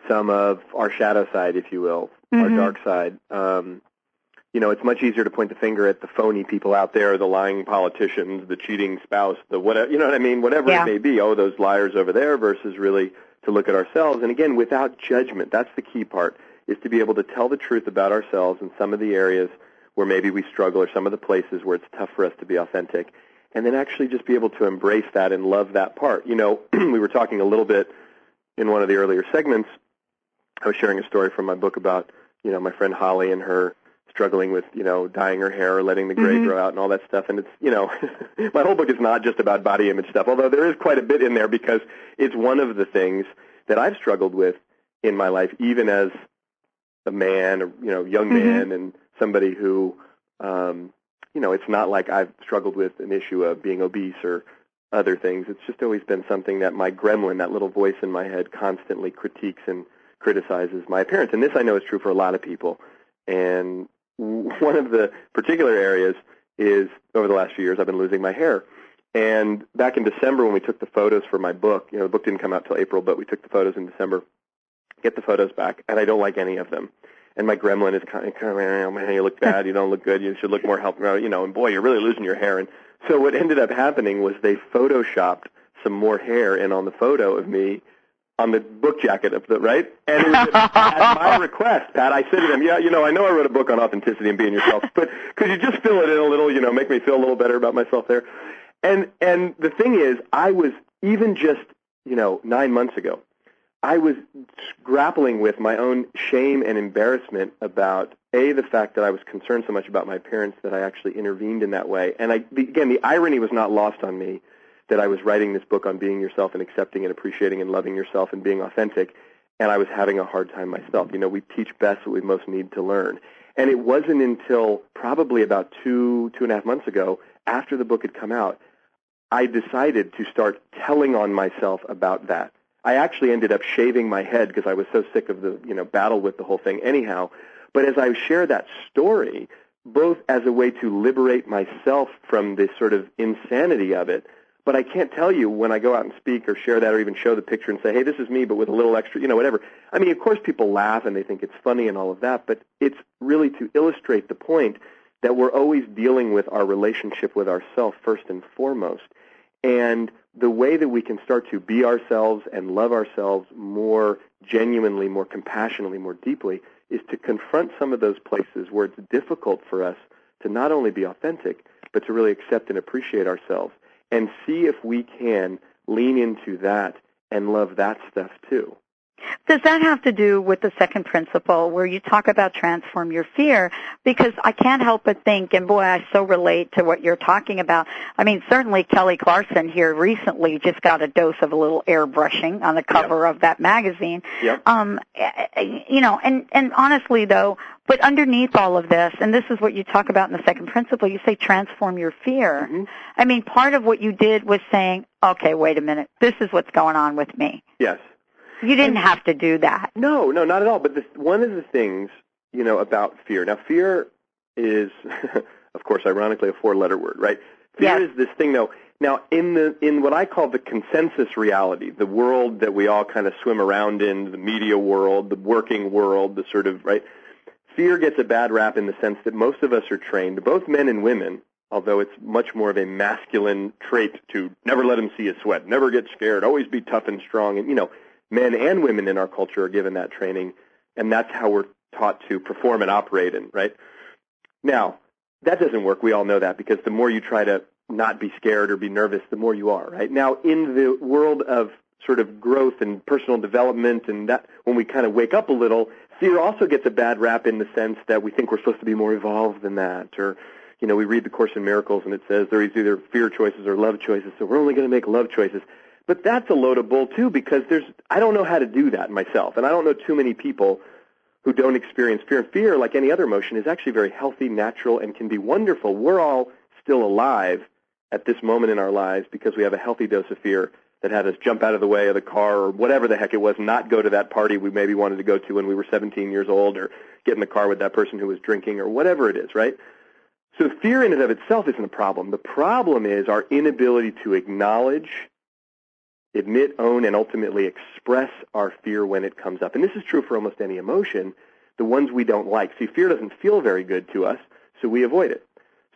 some of our shadow side, if you will, our Mhm. dark side. Um, you know, it's much easier to point the finger at the phony people out there, the lying politicians, the cheating spouse, the whatever, you know what I mean? Whatever Yeah. it may be. Oh, those liars over there versus really to look at ourselves. And again, without judgment. That's the key part, is to be able to tell the truth about ourselves in some of the areas where maybe we struggle or some of the places where it's tough for us to be authentic. And then actually just be able to embrace that and love that part. You know, (clears throat) we were talking a little bit in one of the earlier segments. I was sharing a story from my book about, you know, my friend Holly and her struggling with, you know, dyeing her hair or letting the gray Mhm. grow out and all that stuff. And it's, you know, (laughs) my whole book is not just about body image stuff, although there is quite a bit in there because it's one of the things that I've struggled with in my life, even as a man, or, you know, young Mhm. man and somebody who, um, you know, it's not like I've struggled with an issue of being obese or other things. It's just always been something that my gremlin, that little voice in my head, constantly critiques and criticizes my appearance. And this I know is true for a lot of people. And one of the particular areas is over the last few years I've been losing my hair. And back in December when we took the photos for my book, you know, the book didn't come out till April, but we took the photos in December. Get the photos back, and I don't like any of them. And my gremlin is kind of, kind of oh, man, you look (laughs) bad, you don't look good, you should look more healthy, you know, and boy, you're really losing your hair. And so what ended up happening was they photoshopped some more hair in on the photo of me on the book jacket of the right, and it was at my (laughs) request, Pat. I said to them, "Yeah, you know, I know I wrote a book on authenticity and being yourself, but could you just fill it in a little, you know, make me feel a little better about myself there?" And and the thing is, I was even just you know nine months ago, I was grappling with my own shame and embarrassment about a the fact that I was concerned so much about my parents that I actually intervened in that way. And I the, again, the irony was not lost on me that I was writing this book on being yourself and accepting and appreciating and loving yourself and being authentic, and I was having a hard time myself. You know, we teach best what we most need to learn. And it wasn't until probably about two, two and a half months ago, after the book had come out, I decided to start telling on myself about that. I actually ended up shaving my head because I was so sick of the, you know, battle with the whole thing anyhow. But as I share that story, both as a way to liberate myself from this sort of insanity of it, but I can't tell you when I go out and speak or share that or even show the picture and say, hey, this is me, but with a little extra, you know, whatever. I mean, of course people laugh and they think it's funny and all of that, but it's really to illustrate the point that we're always dealing with our relationship with ourself first and foremost. And the way that we can start to be ourselves and love ourselves more genuinely, more compassionately, more deeply is to confront some of those places where it's difficult for us to not only be authentic, but to really accept and appreciate ourselves and see if we can lean into that and love that stuff too. Does that have to do with the second principle where you talk about transform your fear? Because I can't help but think, and boy, I so relate to what you're talking about. I mean, certainly Kelly Clarkson here recently just got a dose of a little airbrushing on the cover yep. of that magazine. Yep. Um, you know, and, and honestly though, but underneath all of this, and this is what you talk about in the second principle, you say transform your fear. Mm-hmm. I mean, part of what you did was saying, okay, wait a minute, this is what's going on with me. Yes. You didn't and, have to do that. No, no, not at all. But this, one of the things, you know, about fear. Now, fear is, (laughs) of course, ironically, a four-letter word, right? Fear yes. is this thing, though. Now, in the in what I call the consensus reality, the world that we all kind of swim around in, the media world, the working world, the sort of right. Fear gets a bad rap in the sense that most of us are trained, both men and women, although it's much more of a masculine trait to never let them see you sweat, never get scared, always be tough and strong, and you know men and women in our culture are given that training, and that's how we're taught to perform and operate in, right? Now, that doesn't work. We all know that because the more you try to not be scared or be nervous, the more you are, right? Now, in the world of sort of growth and personal development and that when we kind of wake up a little, fear also gets a bad rap in the sense that we think we're supposed to be more evolved than that or you know, we read the Course in Miracles and it says there is either fear choices or love choices, so we're only going to make love choices. But that's a load of bull too because there's I don't know how to do that myself, and I don't know too many people who don't experience fear. And fear, like any other emotion, is actually very healthy, natural, and can be wonderful. We're all still alive at this moment in our lives because we have a healthy dose of fear that had us jump out of the way of the car or whatever the heck it was, not go to that party we maybe wanted to go to when we were 17 years old or get in the car with that person who was drinking or whatever it is, right? So fear in and of itself isn't a problem. The problem is our inability to acknowledge admit, own, and ultimately express our fear when it comes up. And this is true for almost any emotion, the ones we don't like. See, fear doesn't feel very good to us, so we avoid it.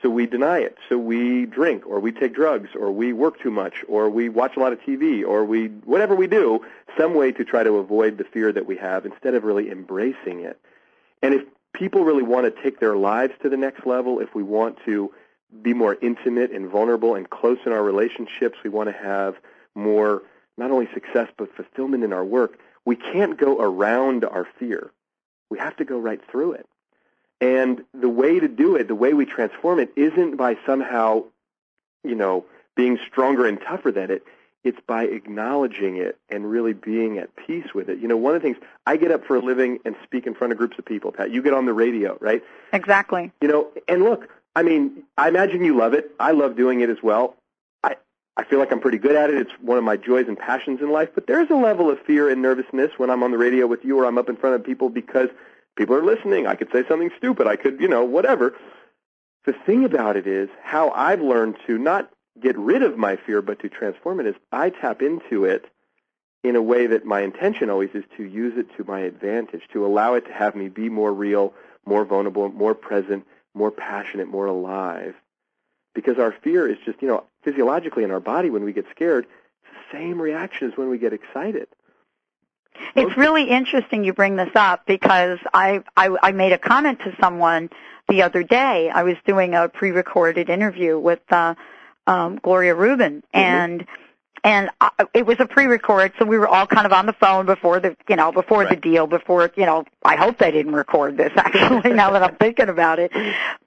So we deny it. So we drink, or we take drugs, or we work too much, or we watch a lot of TV, or we, whatever we do, some way to try to avoid the fear that we have instead of really embracing it. And if people really want to take their lives to the next level, if we want to be more intimate and vulnerable and close in our relationships, we want to have more not only success but fulfillment in our work, we can't go around our fear. We have to go right through it. And the way to do it, the way we transform it, isn't by somehow, you know, being stronger and tougher than it. It's by acknowledging it and really being at peace with it. You know, one of the things I get up for a living and speak in front of groups of people. Pat, you get on the radio, right? Exactly. You know, and look, I mean, I imagine you love it. I love doing it as well. I feel like I'm pretty good at it. It's one of my joys and passions in life. But there's a level of fear and nervousness when I'm on the radio with you or I'm up in front of people because people are listening. I could say something stupid. I could, you know, whatever. The thing about it is how I've learned to not get rid of my fear, but to transform it is I tap into it in a way that my intention always is to use it to my advantage, to allow it to have me be more real, more vulnerable, more present, more passionate, more alive because our fear is just, you know, physiologically in our body when we get scared, it's the same reaction as when we get excited. It's really interesting you bring this up because I, I I made a comment to someone the other day. I was doing a pre-recorded interview with uh, um, Gloria Rubin, Mm-hmm. and and I, it was a pre-record, so we were all kind of on the phone before the you know before the deal, before you know. I hope they didn't record this (laughs) actually. now that I'm thinking about it,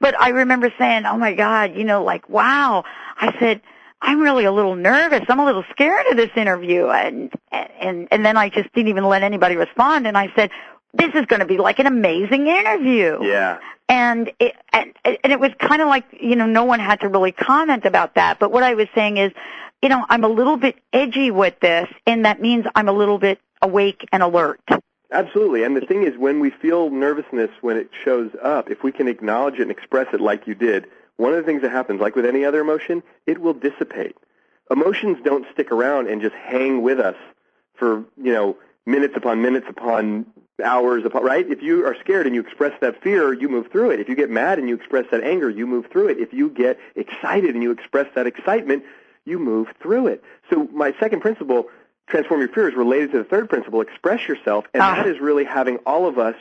but I remember saying, "Oh my God," you know, like wow. I said. I'm really a little nervous. I'm a little scared of this interview, and and and then I just didn't even let anybody respond. And I said, "This is going to be like an amazing interview." Yeah. and it and, and it was kind of like you know no one had to really comment about that but what i was saying is you know i'm a little bit edgy with this and that means i'm a little bit awake and alert Absolutely. And the thing is, when we feel nervousness when it shows up, if we can acknowledge it and express it like you did, one of the things that happens, like with any other emotion, it will dissipate. Emotions don't stick around and just hang with us for, you know, minutes upon minutes upon hours upon, right? If you are scared and you express that fear, you move through it. If you get mad and you express that anger, you move through it. If you get excited and you express that excitement, you move through it. So my second principle, transform your fear, is related to the third principle, express yourself, and Ah. that is really having all of us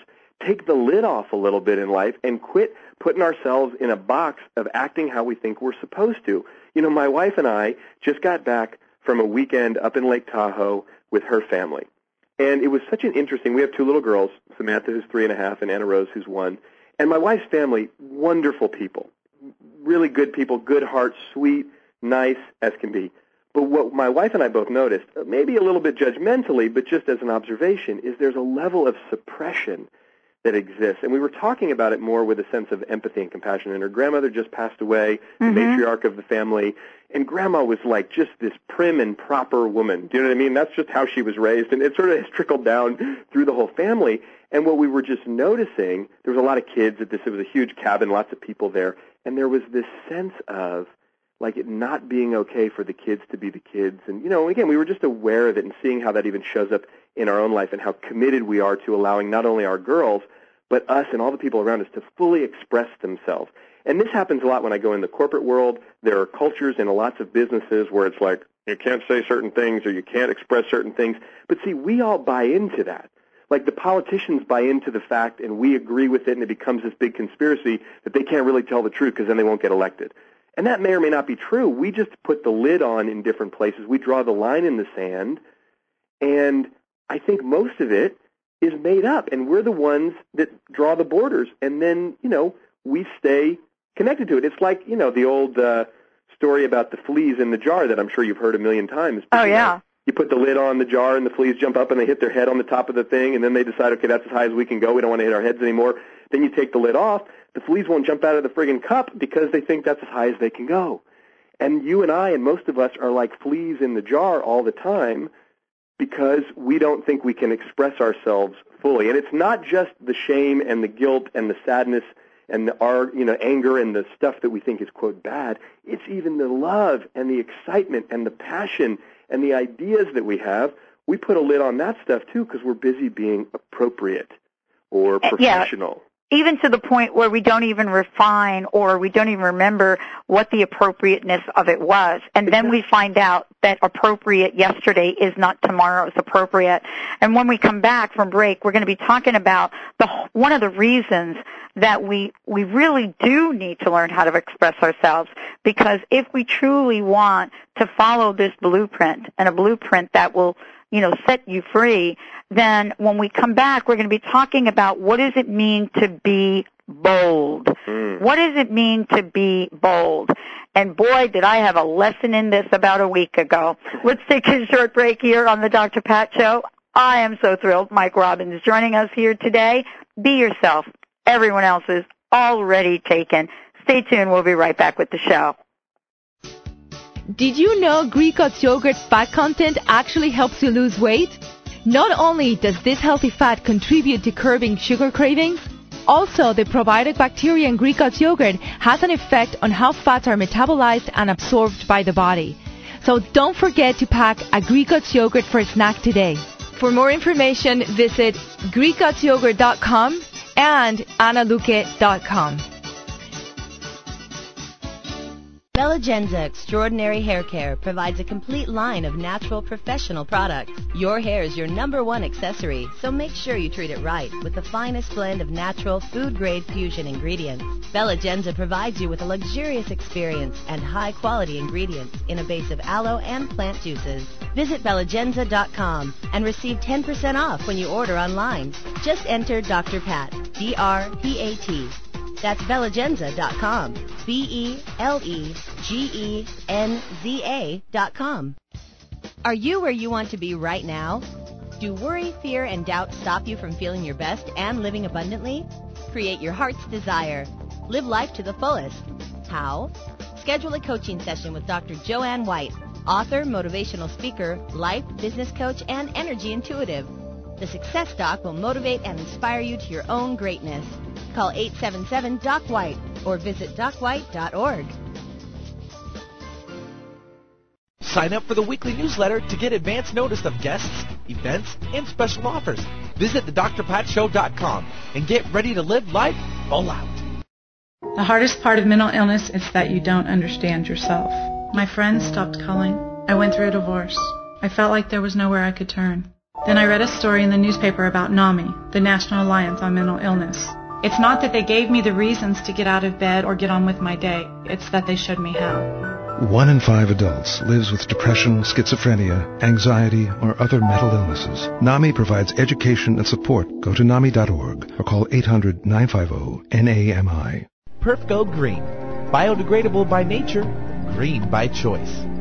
take the lid off a little bit in life and quit putting ourselves in a box of acting how we think we're supposed to. You know, my wife and I just got back from a weekend up in Lake Tahoe with her family. And it was such an interesting, we have two little girls, Samantha who's three and a half and Anna Rose who's one. And my wife's family, wonderful people, really good people, good hearts, sweet, nice as can be. But what my wife and I both noticed, uh, maybe a little bit judgmentally, but just as an observation, is there's a level of suppression that exists. And we were talking about it more with a sense of empathy and compassion. And her grandmother just passed away, the matriarch of the family. And grandma was like just this prim and proper woman. Do you know what I mean? That's just how she was raised. And it sort of has trickled down through the whole family. And what we were just noticing, there was a lot of kids at this. It was a huge cabin, lots of people there. And there was this sense of like it not being okay for the kids to be the kids. And, you know, again, we were just aware of it and seeing how that even shows up in our own life and how committed we are to allowing not only our girls, but us and all the people around us to fully express themselves. And this happens a lot when I go in the corporate world. There are cultures in lots of businesses where it's like, you can't say certain things or you can't express certain things. But see, we all buy into that. Like the politicians buy into the fact and we agree with it and it becomes this big conspiracy that they can't really tell the truth because then they won't get elected. And that may or may not be true. We just put the lid on in different places. We draw the line in the sand. And I think most of it is made up. And we're the ones that draw the borders. And then, you know, we stay connected to it. It's like, you know, the old uh, story about the fleas in the jar that I'm sure you've heard a million times. oh you know, yeah you put the lid on the jar and the fleas jump up and they hit their head on the top of the thing and then they decide, okay, that's as high as we can go. We don't want to hit our heads anymore. Then you take the lid off. The fleas won't jump out of the friggin' cup because they think that's as high as they can go. And you and I and most of us are like fleas in the jar all the time because we don't think we can express ourselves fully. And it's not just the shame and the guilt and the sadness and the our you know anger and the stuff that we think is quote bad. It's even the love and the excitement and the passion and the ideas that we have. We put a lid on that stuff too because we're busy being appropriate or uh, professional. yeah. Even to the point where we don't even refine or we don't even remember what the appropriateness of it was. And then we find out that appropriate yesterday is not tomorrow's appropriate. And when we come back from break, we're going to be talking about the one of the reasons that we we really do need to learn how to express ourselves because if we truly want to follow this blueprint and a blueprint that will you know, set you free, then when we come back, we're going to be talking about what does it mean to be bold? Mm. What does it mean to be bold? And boy, did I have a lesson in this about a week ago. Let's take a short break here on the Dr. Pat Show. I am so thrilled Mike Robbins is joining us here today. Be yourself. Everyone else is already taken. Stay tuned. We'll be right back with the show. Did you know Greek Gods yogurt fat content actually helps you lose weight? Not only does this healthy fat contribute to curbing sugar cravings, also the probiotic bacteria in Greek yogurt has an effect on how fats are metabolized and absorbed by the body. So don't forget to pack a Greek yogurt for a snack today. For more information, visit GreekGodsYogurt.com and analuke.com. Bellagenza Extraordinary Hair Care provides a complete line of natural professional products. Your hair is your number one accessory, so make sure you treat it right with the finest blend of natural food-grade fusion ingredients. Bellagenza provides you with a luxurious experience and high-quality ingredients in a base of aloe and plant juices. Visit bellagenza.com and receive 10% off when you order online. Just enter Dr. Pat, D-R-P-A-T. That's bellagenza.com. B-E-L-E-G-E-N-Z-A.com. Are you where you want to be right now? Do worry, fear, and doubt stop you from feeling your best and living abundantly? Create your heart's desire. Live life to the fullest. How? Schedule a coaching session with Dr. Joanne White, author, motivational speaker, life, business coach, and energy intuitive. The Success Doc will motivate and inspire you to your own greatness. Call 877-DOC-WHITE or visit docwhite.org. Sign up for the weekly newsletter to get advance notice of guests, events, and special offers. Visit thedrpatshow.com and get ready to live life all out. The hardest part of mental illness is that you don't understand yourself. My friends stopped calling. I went through a divorce. I felt like there was nowhere I could turn. Then I read a story in the newspaper about NAMI, the National Alliance on Mental Illness. It's not that they gave me the reasons to get out of bed or get on with my day. It's that they showed me how. One in five adults lives with depression, schizophrenia, anxiety, or other mental illnesses. NAMI provides education and support. Go to NAMI.org or call 800-950-NAMI. Perfgo Green. Biodegradable by nature, green by choice.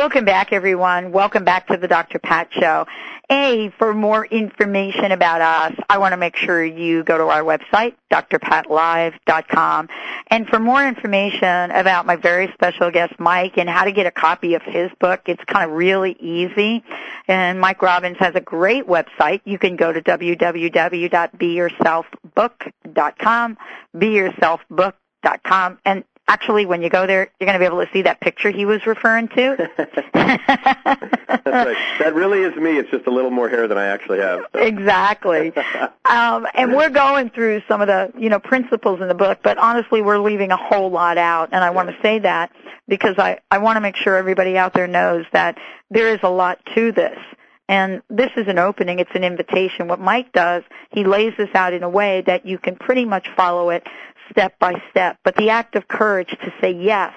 Welcome back, everyone. Welcome back to the Dr. Pat Show. A, for more information about us, I want to make sure you go to our website, drpatlive.com. And for more information about my very special guest, Mike, and how to get a copy of his book, it's kind of really easy. And Mike Robbins has a great website. You can go to www.beyourselfbook.com, beyourselfbook.com, and actually when you go there you're going to be able to see that picture he was referring to (laughs) That's right. That really is me. It's just a little more hair than I actually have. So. exactly um, and we're going through some of the you know principles in the book but honestly we're leaving a whole lot out and i want to say that because i i want to make sure everybody out there knows that there is a lot to this and this is an opening, it's an invitation. What Mike does, he lays this out in a way that you can pretty much follow it step by step. But the act of courage to say yes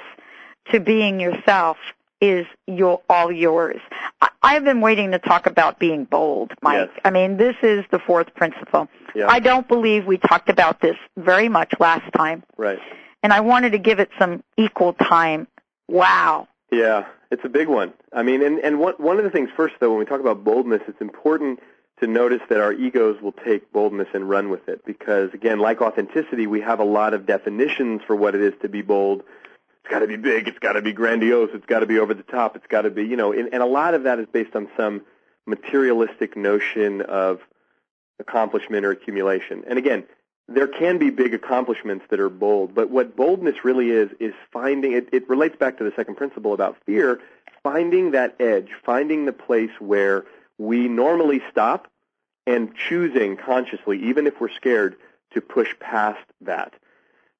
to being yourself is your, all yours. I, I've been waiting to talk about being bold, Mike. Yes. I mean, this is the fourth principle. Yeah. I don't believe we talked about this very much last time, Right. and I wanted to give it some equal time. Wow. Yeah, it's a big one. I mean, and, and one, one of the things first, though, when we talk about boldness, it's important to notice that our egos will take boldness and run with it because, again, like authenticity, we have a lot of definitions for what it is to be bold. It's got to be big. It's got to be grandiose. It's got to be over the top. It's got to be, you know, and, and a lot of that is based on some materialistic notion of accomplishment or accumulation. And again, there can be big accomplishments that are bold, but what boldness really is is finding it, it relates back to the second principle about fear, finding that edge, finding the place where we normally stop and choosing consciously, even if we're scared, to push past that.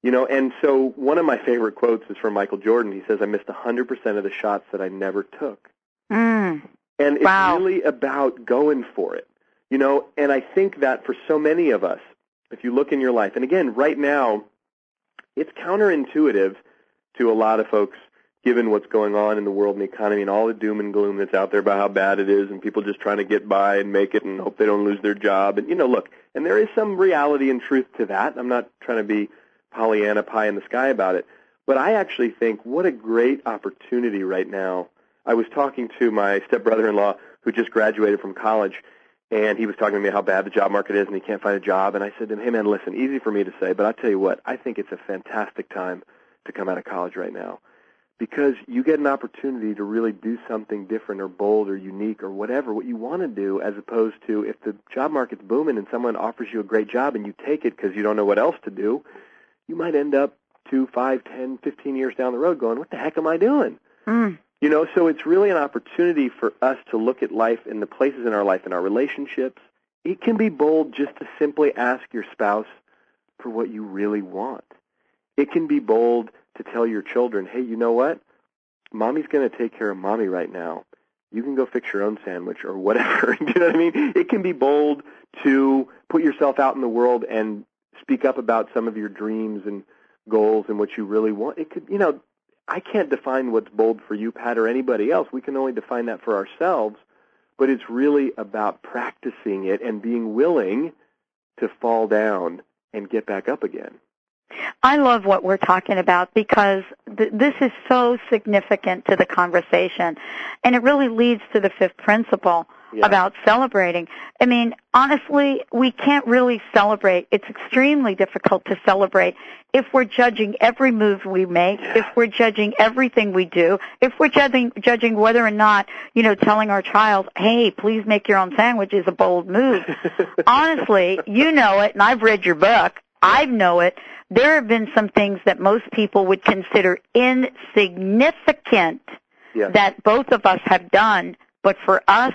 You know, and so one of my favorite quotes is from Michael Jordan. He says, I missed a 100% of the shots that I never took. Mm. And it's Wow. really about going for it. You know, and I think that for so many of us, if you look in your life, and again, right now, it's counterintuitive to a lot of folks given what's going on in the world and the economy and all the doom and gloom that's out there about how bad it is and people just trying to get by and make it and hope they don't lose their job. And, you know, look, and there is some reality and truth to that. I'm not trying to be Pollyanna pie in the sky about it. But I actually think what a great opportunity right now. I was talking to my stepbrother-in-law who just graduated from college, and he was talking to me how bad the job market is and he can't find a job. And I said to him, hey man, listen, easy for me to say, but I'll tell you what, I think it's a fantastic time to come out of college right now because you get an opportunity to really do something different or bold or unique or whatever, what you want to do as opposed to if the job market's booming and someone offers you a great job and you take it because you don't know what else to do, you might end up two, five, ten, fifteen years down the road going, what the heck am I doing? Mm. You know, so it's really an opportunity for us to look at life in the places in our life, in our relationships. It can be bold just to simply ask your spouse for what you really want. It can be bold to tell your children, hey, you know what? Mommy's going to take care of mommy right now. You can go fix your own sandwich or whatever. (laughs) you know what I mean? It can be bold to put yourself out in the world and speak up about some of your dreams and goals and what you really want. It could, you know, I can't define what's bold for you, Pat, or anybody else. We can only define that for ourselves. But it's really about practicing it and being willing to fall down and get back up again. I love what we're talking about because th- this is so significant to the conversation. And it really leads to the fifth principle Yeah. about celebrating. I mean, honestly, we can't really celebrate. It's extremely difficult to celebrate if we're judging every move we make, if we're judging everything we do, if we're judging judging whether or not, you know, telling our child, "Hey, please make your own sandwich" is a bold move. (laughs) honestly, you know it, and I've read your book. I know it. There have been some things that most people would consider insignificant Yes. that both of us have done, but for us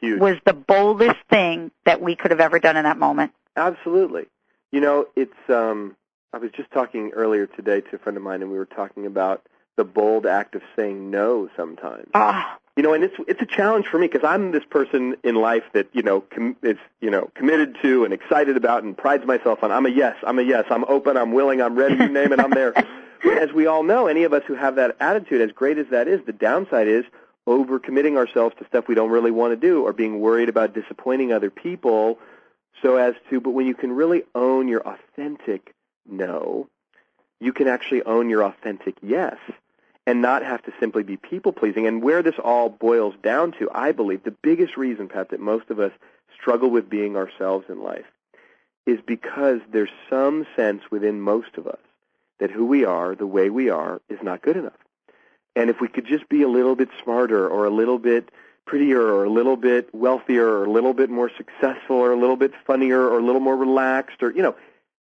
Huge. was the boldest thing that we could have ever done in that moment. Absolutely. You know, it's um I was just talking earlier today to a friend of mine and we were talking about the bold act of saying no sometimes. Ah, You know, and it's it's a challenge for me because I'm this person in life that you know com- is you know committed to and excited about and prides myself on. I'm a yes. I'm a yes. I'm open. I'm willing. I'm ready. You name it. I'm there. (laughs) As we all know, any of us who have that attitude, as great as that is, the downside is overcommitting ourselves to stuff we don't really want to do, or being worried about disappointing other people, so as to. But when you can really own your authentic no, you can actually own your authentic yes and not have to simply be people pleasing. And where this all boils down to, I believe, the biggest reason, Pat, that most of us struggle with being ourselves in life is because there's some sense within most of us that who we are, the way we are, is not good enough. And if we could just be a little bit smarter or a little bit prettier or a little bit wealthier or a little bit more successful or a little bit funnier or a little more relaxed or, you know,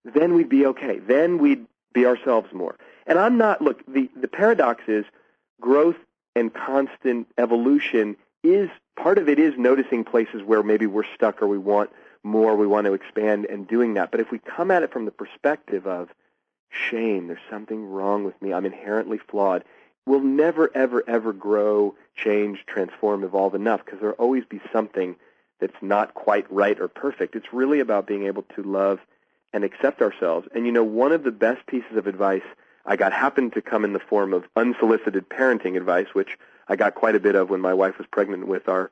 then we'd be okay. Then we'd be ourselves more. And I'm not, look, the, the paradox is growth and constant evolution is, part of it is noticing places where maybe we're stuck or we want more, we want to expand and doing that. But if we come at it from the perspective of shame, there's something wrong with me, I'm inherently flawed, we'll never, ever, ever grow, change, transform, evolve enough because there'll always be something that's not quite right or perfect. It's really about being able to love and accept ourselves. And you know, one of the best pieces of advice I got happened to come in the form of unsolicited parenting advice, which I got quite a bit of when my wife was pregnant with our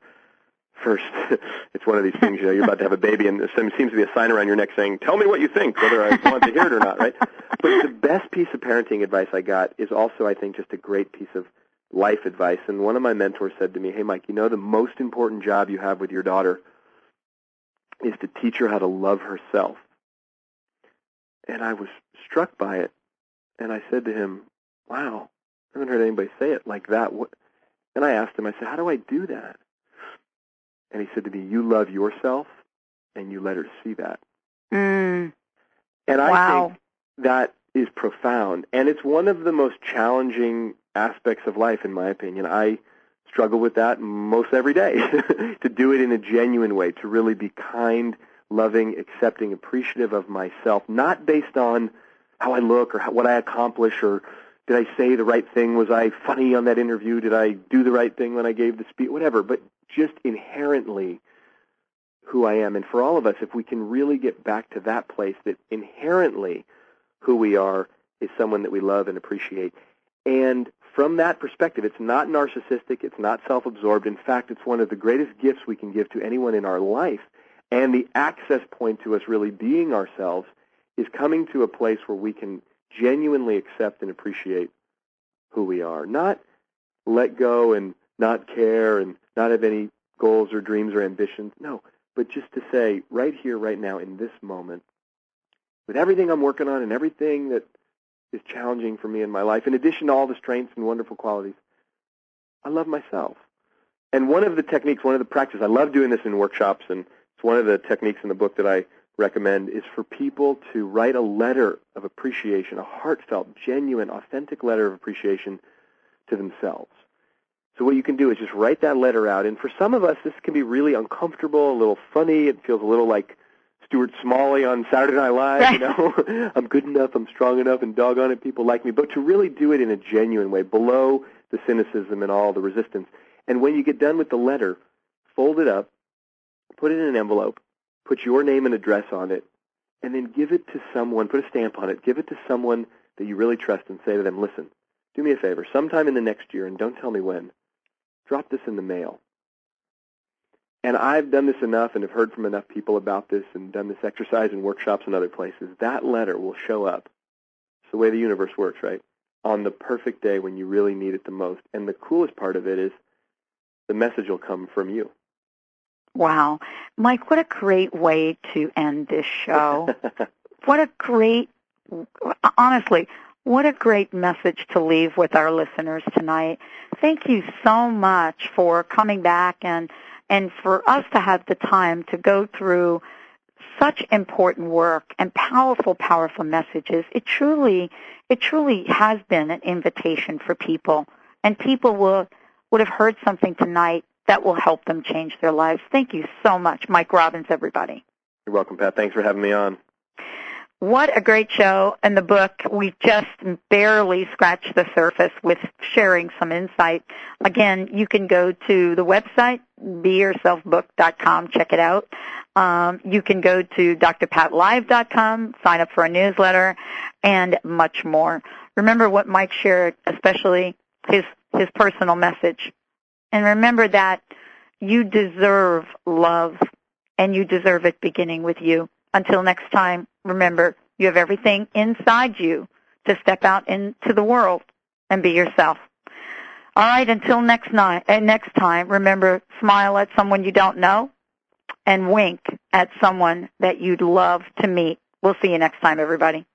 first. (laughs) it's one of these things, you know, you're about to have a baby, and there seems to be a sign around your neck saying, "Tell me what you think, whether I want to hear it or not." Right? But the best piece of parenting advice I got is also, I think, just a great piece of life advice. And one of my mentors said to me, "Hey, Mike, you know the most important job you have with your daughter is to teach her how to love herself." And I was struck by it. And I said to him, wow, I haven't heard anybody say it like that. What? And I asked him, I said, how do I do that? And he said to me, you love yourself and you let her see that. Mm, And I Wow. think that is profound. And it's one of the most challenging aspects of life, in my opinion. I struggle with that most every day, (laughs) to do it in a genuine way, to really be kind, loving, accepting, appreciative of myself, not based on how I look or how, what I accomplish or did I say the right thing? Was I funny on that interview? Did I do the right thing when I gave the speech? Whatever, but just inherently who I am. And for all of us, if we can really get back to that place that inherently who we are is someone that we love and appreciate. And from that perspective, it's not narcissistic, it's not self-absorbed. In fact, it's one of the greatest gifts we can give to anyone in our life. And the access point to us really being ourselves is coming to a place where we can genuinely accept and appreciate who we are. Not let go and not care and not have any goals or dreams or ambitions. No, but just to say right here, right now, in this moment, with everything I'm working on and everything that is challenging for me in my life, in addition to all the strengths and wonderful qualities, I love myself. And one of the techniques, one of the practices, I love doing this in workshops, and it's one of the techniques in the book that I recommend, is for people to write a letter of appreciation, a heartfelt, genuine, authentic letter of appreciation to themselves. So what you can do is just write that letter out. And for some of us, this can be really uncomfortable, a little funny. It feels a little like Stuart Smalley on Saturday Night Live. You know, (laughs) I'm good enough, I'm strong enough, and doggone it, people like me. But to really do it in a genuine way, below the cynicism and all the resistance. And when you get done with the letter, fold it up, put it in an envelope, put your name and address on it, and then give it to someone, put a stamp on it, give it to someone that you really trust and say to them, listen, do me a favor, sometime in the next year, and don't tell me when, drop this in the mail. And I've done this enough and have heard from enough people about this and done this exercise in workshops and other places. That letter will show up. It's the way the universe works, right? On the perfect day when you really need it the most. And the coolest part of it is the message will come from you. Wow. Mike, what a great way to end this show. (laughs) what a great, honestly, what a great message to leave with our listeners tonight. Thank you so much for coming back and, and for us to have the time to go through such important work and powerful, powerful messages. It truly, it truly has been an invitation for people and people will, would have heard something tonight that will help them change their lives. Thank you so much, Mike Robbins, everybody. You're welcome, Pat. Thanks for having me on. What a great show. And the book, we just barely scratched the surface with sharing some insight. Again, you can go to the website, beyourselfbook.com, check it out. Um, you can go to drpatlive.com, sign up for a newsletter, and much more. Remember what Mike shared, especially his, his personal message. And remember that you deserve love, and you deserve it beginning with you. Until next time, remember, you have everything inside you to step out into the world and be yourself. All right, until next night, uh, next time, remember, smile at someone you don't know and wink at someone that you'd love to meet. We'll see you next time, everybody.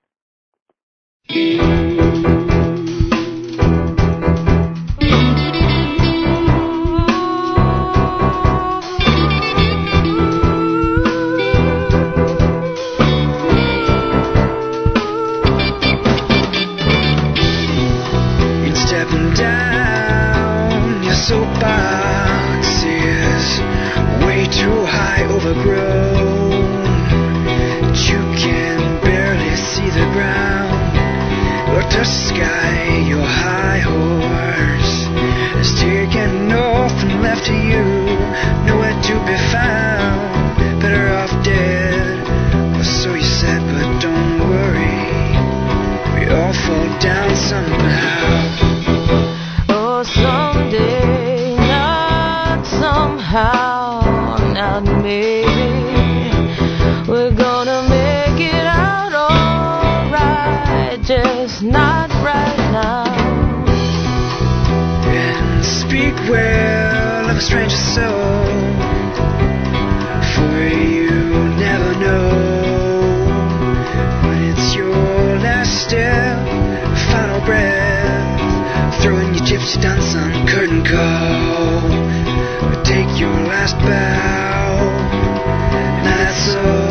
You can barely see the ground or touch the sky. You're high horse is taken north and left to you. Nowhere to be found. Better off dead, or so you said. But don't worry, we all fall down somehow. Oh, someday, not somehow. will of a stranger's soul. For you never know when it's your last step, final breath, throwing your gypsy dance on curtain call. Take your last bow, and that's all.